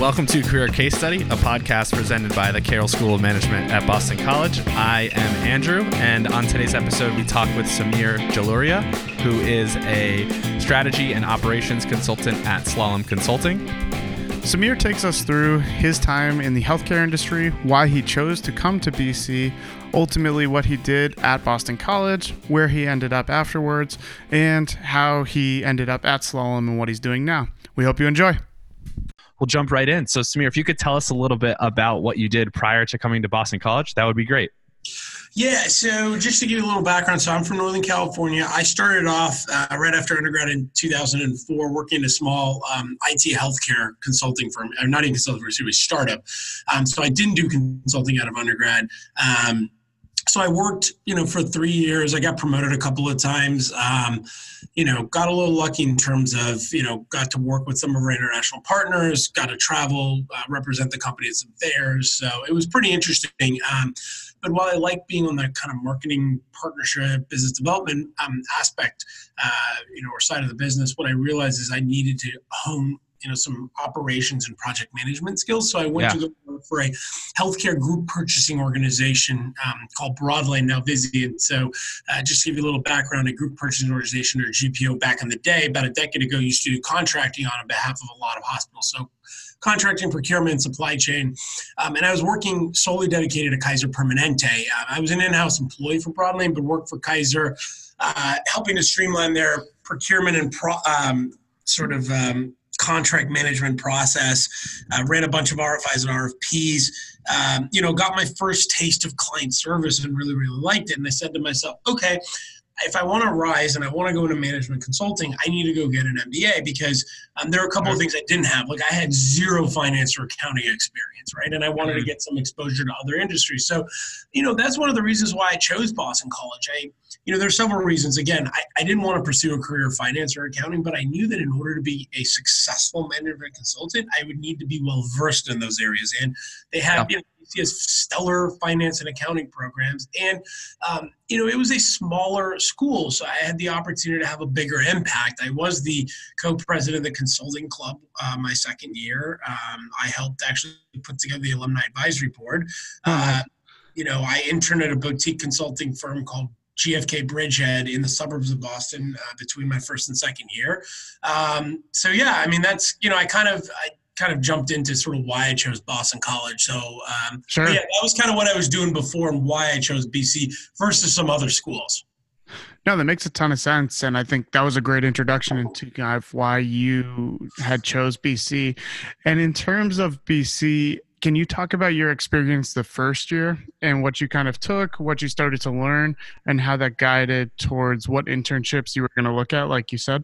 Welcome to Career Case Study, a podcast presented by the Carroll School of Management at Boston College. I am Andrew, and on today's episode, we talk with Samir Jaluria, who is a strategy and operations consultant at Slalom Consulting. Samir takes us through his time in the healthcare industry, why he chose to come to BC, ultimately what he did at Boston College, where he ended up afterwards, and how he ended up at Slalom and what he's doing now. We hope you enjoy. We'll jump right in. So, Samir, if you could tell us a little bit about what you did prior to coming to Boston College, that would be great. Yeah, so just to give you a little background, so I'm from Northern California. I started off uh, right after undergrad in 2004 working in a small um, IT healthcare consulting firm, or not even consulting firm, it was a startup. Um, so I didn't do consulting out of undergrad. Um, so I worked, you know, for three years. I got promoted a couple of times. Um, you know, got a little lucky in terms of, you know, got to work with some of our international partners, got to travel, uh, represent the company at some fairs. So it was pretty interesting. Um, but while I like being on that kind of marketing partnership, business development um, aspect, uh, you know, or side of the business, what I realized is I needed to hone you know some operations and project management skills. So I went yeah. to go for a healthcare group purchasing organization um, called Broadlane, now Vizient. So uh, just to give you a little background, a group purchasing organization or GPO back in the day, about a decade ago, used to do contracting on behalf of a lot of hospitals. So contracting, procurement, supply chain. Um, and I was working solely dedicated to Kaiser Permanente. Uh, I was an in-house employee for Broadlane, but worked for Kaiser, uh, helping to streamline their procurement and pro, um, sort of um, contract management process, uh, ran a bunch of RFIs and RFPs, um, you know, got my first taste of client service and really, really liked it. And I said to myself, okay, if I want to rise and I want to go into management consulting, I need to go get an MBA because um, there are a couple of things I didn't have. Like I had zero finance or accounting experience, right? And I wanted to mm-hmm. get some exposure to other industries. So, you know, that's one of the reasons why I chose Boston College. I, you know, there's several reasons. Again, I, I didn't want to pursue a career in finance or accounting, but I knew that in order to be a successful management consultant, I would need to be well versed in those areas. And they have, you know, he has stellar finance and accounting programs. And, um, you know, it was a smaller school, so I had the opportunity to have a bigger impact. I was the co president of the consulting club uh, my second year. Um, I helped actually put together the alumni advisory board. Uh, you know, I interned at a boutique consulting firm called GFK Bridgehead in the suburbs of Boston uh, between my first and second year. Um, so yeah, I mean that's you know I kind of I kind of jumped into sort of why I chose Boston College. So um, sure. yeah, that was kind of what I was doing before and why I chose BC versus some other schools. No, that makes a ton of sense, and I think that was a great introduction into kind of why you had chose BC. And in terms of BC, can you talk about your experience the first year and what you kind of took, what you started to learn, and how that guided towards what internships you were going to look at, like you said?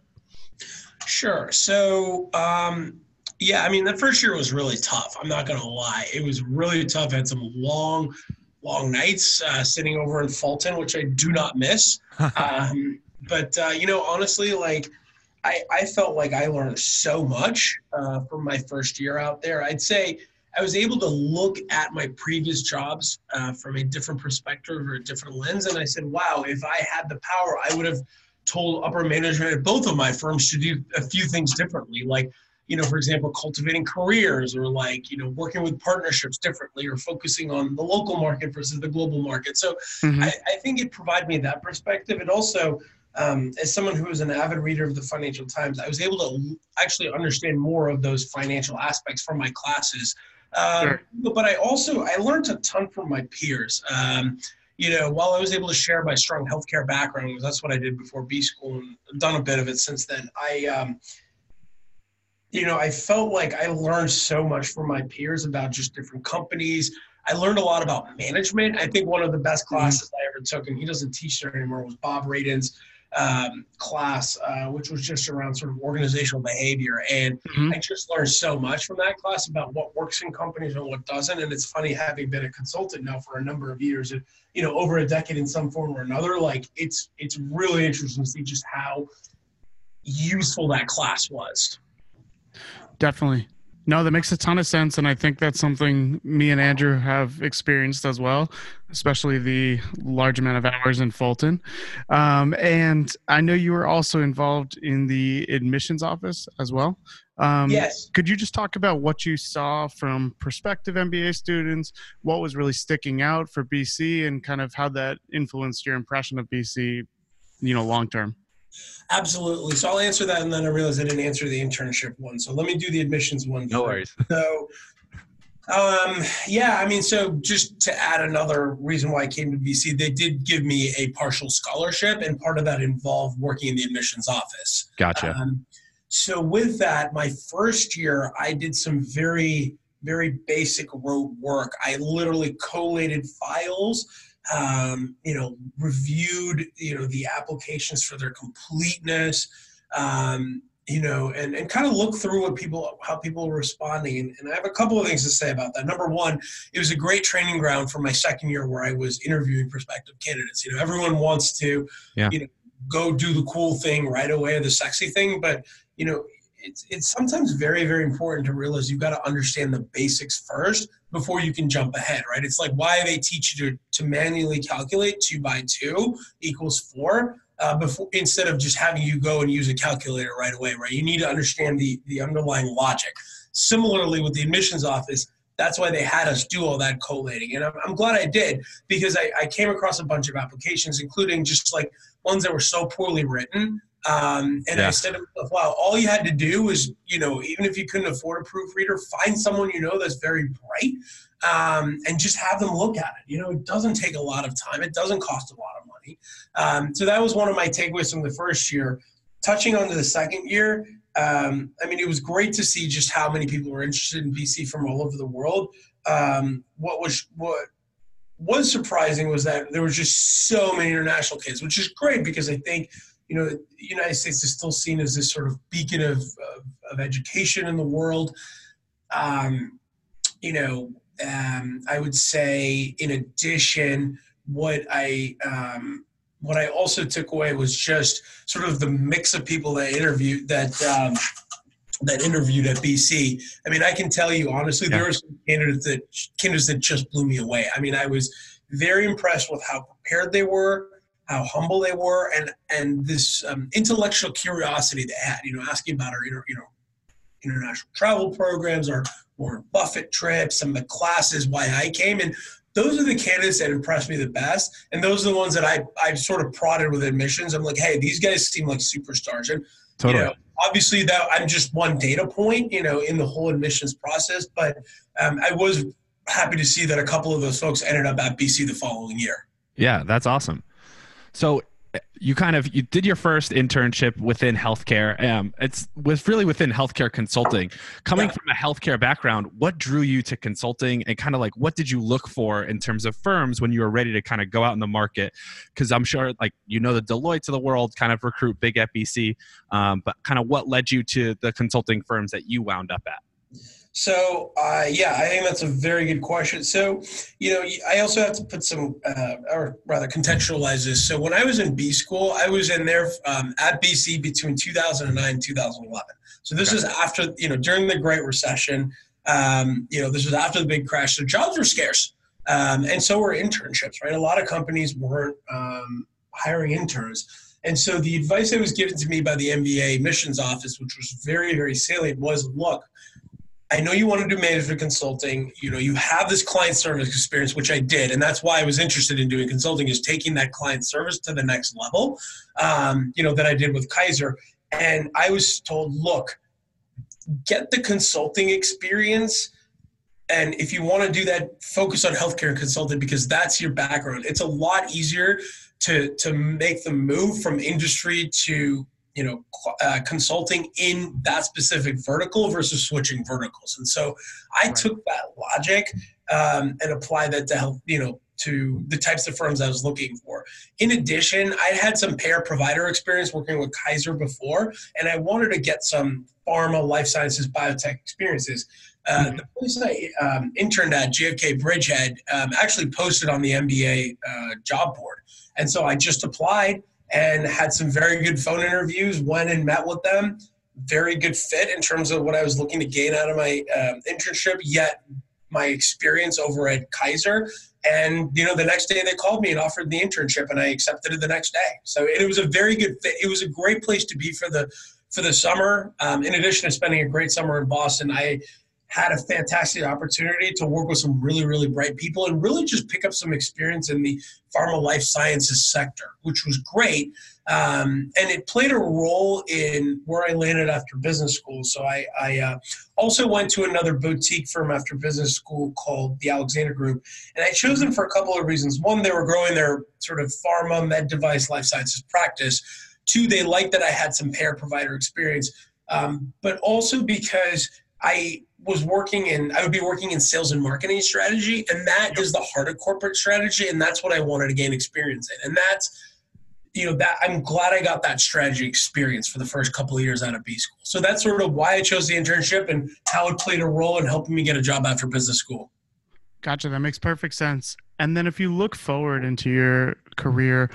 Sure. So um, yeah, I mean, the first year was really tough. I'm not gonna lie, it was really tough. I had some long, long nights uh, sitting over in Fulton, which I do not miss. um, but uh, you know, honestly, like I, I felt like I learned so much uh, from my first year out there. I'd say I was able to look at my previous jobs uh, from a different perspective or a different lens, and I said, "Wow, if I had the power, I would have." told upper management at both of my firms to do a few things differently like you know, for example, cultivating careers or like, you know, working with partnerships differently or focusing on the local market versus the global market. So mm-hmm. I, I, think it provided me that perspective. And also, um, as someone who is an avid reader of the Financial Times, I was able to actually understand more of those financial aspects from my classes. Um, sure. But I also, I learned a ton from my peers. Um, you know, while I was able to share my strong healthcare background, that's what I did before B school and done a bit of it since then, I, um, you know, I felt like I learned so much from my peers about just different companies. I learned a lot about management. I think one of the best mm-hmm. classes. I ever took, and he doesn't teach there anymore, was Bob Radin's um, class, uh, which was just around sort of organizational behavior. And mm-hmm. I just learned so much from that class about what works in companies and what doesn't. And it's funny having been a consultant now for a number of years, and you know, over a decade in some form or another. Like it's it's really interesting to see just how useful that class was. Definitely. No, that makes a ton of sense. And I think that's something me and Andrew have experienced as well, especially the large amount of hours in Fulton. Um, and I know you were also involved in the admissions office as well. Um, yes. Could you just talk about what you saw from prospective MBA students, what was really sticking out for BC, and kind of how that influenced your impression of BC, you know, long term? Absolutely. So I'll answer that, and then I realized I didn't answer the internship one. So let me do the admissions one. No worries. So, um, yeah, I mean, so just to add another reason why I came to BC, they did give me a partial scholarship, and part of that involved working in the admissions office. Gotcha. Um, so with that, my first year, I did some very, very basic rote work. I literally collated files um, you know, reviewed, you know, the applications for their completeness, um, you know, and, and kind of look through what people, how people are responding. And, and I have a couple of things to say about that. Number one, it was a great training ground for my second year where I was interviewing prospective candidates. You know, everyone wants to, yeah. you know, go do the cool thing right away, the sexy thing, but you know, it's it's sometimes very very important to realize you've got to understand the basics first before you can jump ahead right? It's like why they teach you to, to manually calculate two by two equals four uh, before instead of just having you go and use a calculator right away right? You need to understand the the underlying logic. Similarly with the admissions office that's why they had us do all that collating and i'm, I'm glad i did because I, I came across a bunch of applications including just like ones that were so poorly written um, and yeah. I said, wow, all you had to do was, you know, even if you couldn't afford a proofreader, find someone you know that's very bright um, and just have them look at it. You know, it doesn't take a lot of time, it doesn't cost a lot of money. Um, so that was one of my takeaways from the first year. Touching on to the second year, um, I mean, it was great to see just how many people were interested in BC from all over the world. Um, what was what was surprising was that there was just so many international kids, which is great because I think you know, the United States is still seen as this sort of beacon of, of, of education in the world. Um, you know, um, I would say, in addition, what I um, what I also took away was just sort of the mix of people that interviewed that um, that interviewed at BC. I mean, I can tell you honestly, yeah. there were some candidates that candidates that just blew me away. I mean, I was very impressed with how prepared they were how humble they were, and and this um, intellectual curiosity they had. You know, asking about our you know international travel programs, our Warren Buffett trips, some of the classes, why I came, and those are the candidates that impressed me the best, and those are the ones that I I've sort of prodded with admissions. I'm like, hey, these guys seem like superstars, and totally. you know, obviously that I'm just one data point, you know, in the whole admissions process, but um, I was happy to see that a couple of those folks ended up at BC the following year. Yeah, that's awesome. So you kind of you did your first internship within healthcare. Um, it's was really within healthcare consulting. Coming yeah. from a healthcare background, what drew you to consulting, and kind of like what did you look for in terms of firms when you were ready to kind of go out in the market? Because I'm sure, like you know, the Deloitte of the world kind of recruit big FBC, um, but kind of what led you to the consulting firms that you wound up at? So, uh, yeah, I think that's a very good question. So, you know, I also have to put some, uh, or rather contextualize this. So, when I was in B school, I was in there um, at BC between 2009 and 2011. So, this okay. is after, you know, during the Great Recession. Um, you know, this was after the big crash. So, jobs were scarce. Um, and so were internships, right? A lot of companies weren't um, hiring interns. And so, the advice that was given to me by the MBA admissions office, which was very, very salient, was look, I know you want to do management consulting. You know, you have this client service experience, which I did, and that's why I was interested in doing consulting is taking that client service to the next level. Um, you know, that I did with Kaiser, and I was told, look, get the consulting experience. And if you want to do that, focus on healthcare consulting because that's your background. It's a lot easier to to make the move from industry to you know uh, consulting in that specific vertical versus switching verticals and so i right. took that logic um, and applied that to help you know to the types of firms i was looking for in addition i had some payer provider experience working with kaiser before and i wanted to get some pharma life sciences biotech experiences uh, mm-hmm. the place I um, interned at, GFK Bridgehead, um, actually posted on the MBA uh, job board. And so I just applied and had some very good phone interviews. Went and met with them. very good fit in terms of what I was looking to gain out of my um, internship, yet my experience over at Kaiser. And you know, the next day they called me and offered the internship, and I accepted it the next day. So it was a very good fit. It was a great place to be for the for the summer. Um, in addition to spending a great summer in Boston, I had a fantastic opportunity to work with some really, really bright people and really just pick up some experience in the pharma life sciences sector, which was great. Um, and it played a role in where I landed after business school. So I, I uh, also went to another boutique firm after business school called the Alexander Group. And I chose them for a couple of reasons. One, they were growing their sort of pharma, med device, life sciences practice. Two, they liked that I had some payer provider experience. Um, but also because I was working in I would be working in sales and marketing strategy and that is the heart of corporate strategy and that's what I wanted to gain experience in and that's you know that I'm glad I got that strategy experience for the first couple of years out of B school. So that's sort of why I chose the internship and how it played a role in helping me get a job after business school. Gotcha. That makes perfect sense. And then if you look forward into your career,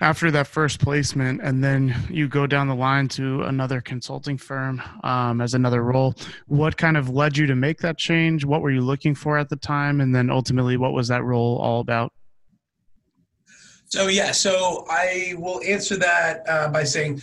after that first placement and then you go down the line to another consulting firm um, as another role what kind of led you to make that change? What were you looking for at the time? And then ultimately what was that role all about? So yeah so i will answer that uh, by saying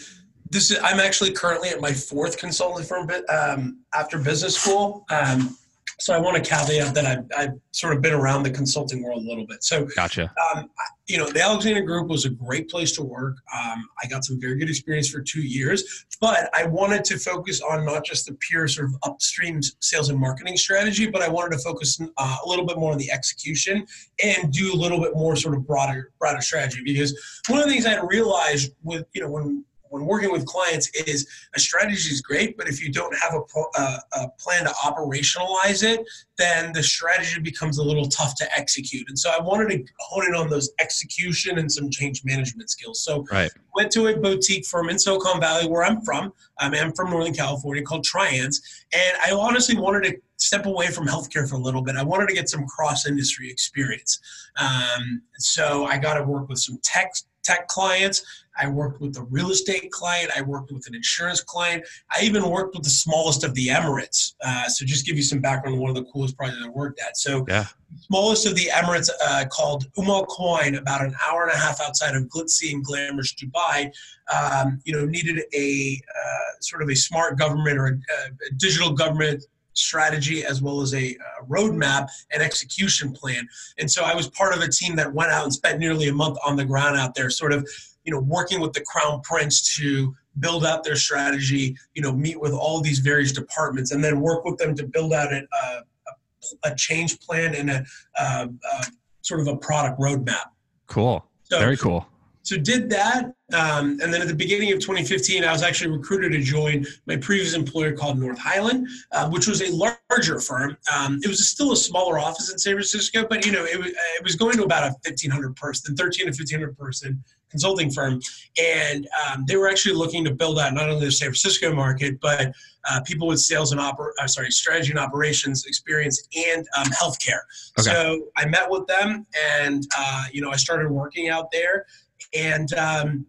this is i'm actually currently at my fourth consulting firm um, after business school. Um, so I want to caveat that I've, I've, sort of been around the consulting world a little bit. So, gotcha. Um, you know, the Alexander Group was a great place to work. Um, I got some very good experience for two years, but I wanted to focus on not just the pure sort of upstream sales and marketing strategy, but I wanted to focus uh, a little bit more on the execution and do a little bit more sort of broader, broader strategy. Because one of the things I realized with, you know, when when working with clients is a strategy is great, but if you don't have a, a, a, plan to operationalize it, then the strategy becomes a little tough to execute. And so I wanted to hone in on those execution and some change management skills. So right. went to a boutique firm in Silicon Valley where I'm from. Um, I'm from Northern California called Trianz. And I honestly wanted to step away from healthcare for a little bit. I wanted to get some cross industry experience. Um, so I got to work with some tech tech clients. I worked with a real estate client. I worked with an insurance client. I even worked with the smallest of the Emirates. Uh, so just give you some background on one of the coolest projects I worked at. So yeah. smallest of the Emirates uh, called Umm Al Quwain, about an hour and a half outside of glitzy and glamorous Dubai, um, you know, needed a uh, sort of a smart government or a, a digital government strategy as well as a uh, roadmap and execution plan. And so I was part of a team that went out and spent nearly a month on the ground out there, sort of, you know, working with the crown prince to build out their strategy, you know, meet with all these various departments and then work with them to build out a, a, a change plan and a, a, sort of a product roadmap. Cool. So, Very cool so did that um, and then at the beginning of 2015 i was actually recruited to join my previous employer called north highland uh, which was a larger firm um, it was still a smaller office in san francisco but you know it, it was going to about a 1500 person 13 to 1500 person consulting firm, and um, they were actually looking to build out not only the San Francisco market, but uh, people with sales and oper- uh, sorry, strategy and operations experience and um, healthcare. Okay. So I met with them, and uh, you know I started working out there, and um,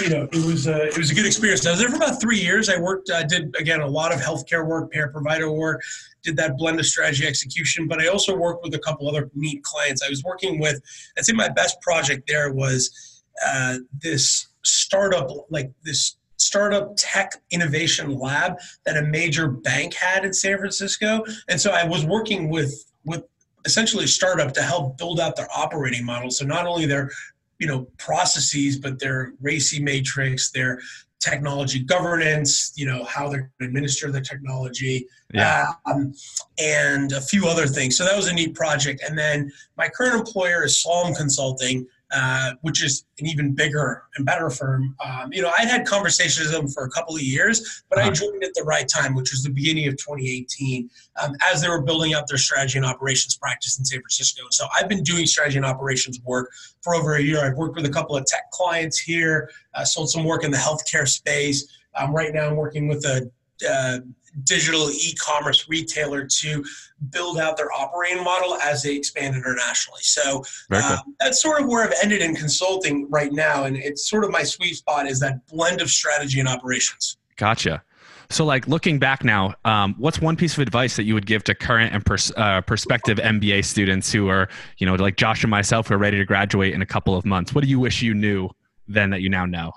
you know, it was a, it was a good experience. I was there for about three years. I worked, I did again a lot of healthcare work, payer provider work, did that blend of strategy execution. But I also worked with a couple other neat clients. I was working with. I'd say my best project there was uh, this startup, like this startup tech innovation lab that a major bank had in San Francisco. And so I was working with with essentially a startup to help build out their operating model. So not only their you know processes, but their RACI matrix, their technology governance, you know, how they're going to administer the technology, yeah. um, and a few other things. So that was a neat project. And then my current employer is Slalom Consulting, uh, which is an even bigger and better firm. Um, you know, I'd had conversations with them for a couple of years, but uh-huh. I joined at the right time, which was the beginning of 2018, um, as they were building up their strategy and operations practice in San Francisco. So I've been doing strategy and operations work for over a year. I've worked with a couple of tech clients here, uh, sold some work in the healthcare space. Um, right now, I'm working with a uh, digital e-commerce retailer to build out their operating model as they expand internationally. So uh, that's sort of where I've ended in consulting right now, and it's sort of my sweet spot is that blend of strategy and operations. Gotcha. So, like looking back now, um, what's one piece of advice that you would give to current and pers- uh, prospective MBA students who are, you know, like Josh and myself, who are ready to graduate in a couple of months? What do you wish you knew then that you now know?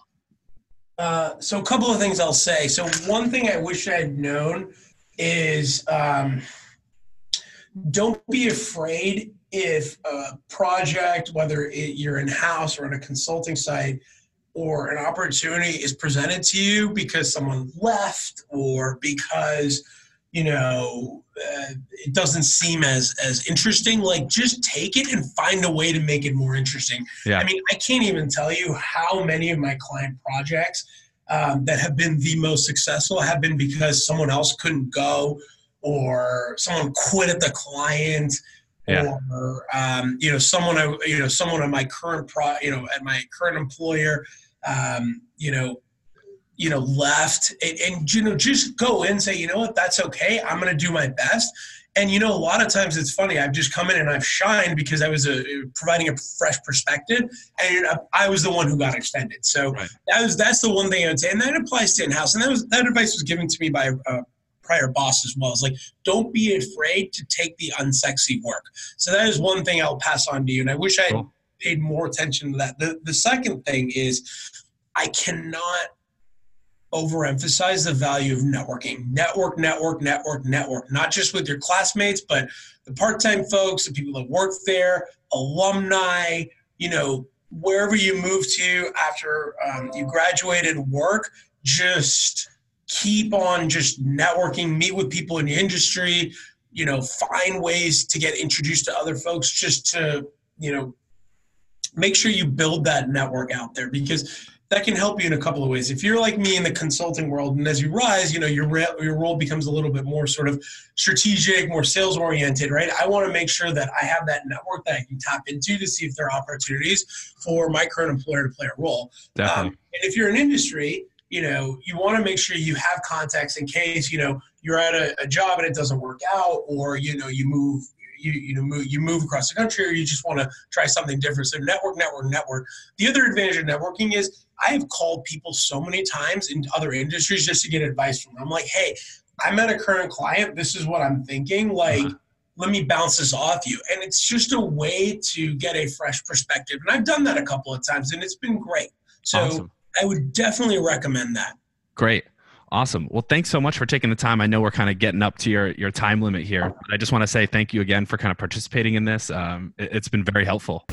Uh, so, a couple of things I'll say. So, one thing I wish I'd known is um, don't be afraid if a project, whether it, you're in house or on a consulting site, or an opportunity is presented to you because someone left or because you know uh, it doesn't seem as as interesting like just take it and find a way to make it more interesting yeah. i mean i can't even tell you how many of my client projects um, that have been the most successful have been because someone else couldn't go or someone quit at the client yeah. or um, you know someone I, you know someone at my current pro you know at my current employer um, you know, you know, left and, and, you know, just go in and say, you know what, that's okay. I'm going to do my best. And you know, a lot of times it's funny. I've just come in and I've shined because I was a, uh, providing a fresh perspective, and I was the one who got extended. So right. that was that's the one thing I would say, and that applies to in-house. And that was that advice was given to me by a prior boss as well. It's like don't be afraid to take the unsexy work. So that is one thing I'll pass on to you, and I wish I cool. paid more attention to that. The the second thing is I cannot overemphasize the value of networking. Network, network, network, network, not just with your classmates, but the part time folks, the people that work there, alumni, you know, wherever you move to after um, you graduate and work, just keep on just networking, meet with people in the industry, you know, find ways to get introduced to other folks just to, you know, make sure you build that network out there because that can help you in a couple of ways. If you're like me in the consulting world, and as you rise, you know your re- your role becomes a little bit more sort of strategic, more sales oriented, right? I want to make sure that I have that network that I can tap into to see if there are opportunities for my current employer to play a role. Definitely. Um, and if you're in industry, you know you want to make sure you have contacts in case you know you're at a, a job and it doesn't work out, or you know you move you you know move, you move across the country or you just want to try something different. So network, network, network. The other advantage of networking is I have called people so many times in other industries just to get advice from them. I'm like, hey, I met a current client. This is what I'm thinking. Like. Uh-huh let me bounce this off you. And it's just a way to get a fresh perspective. And I've done that a couple of times and it's been great. So awesome. I would definitely recommend that. Great. Awesome. Well, thanks so much for taking the time. I know we're kind of getting up to your your time limit here. But I just want to say thank you again for kind of participating in this. Um, it, it's been very helpful.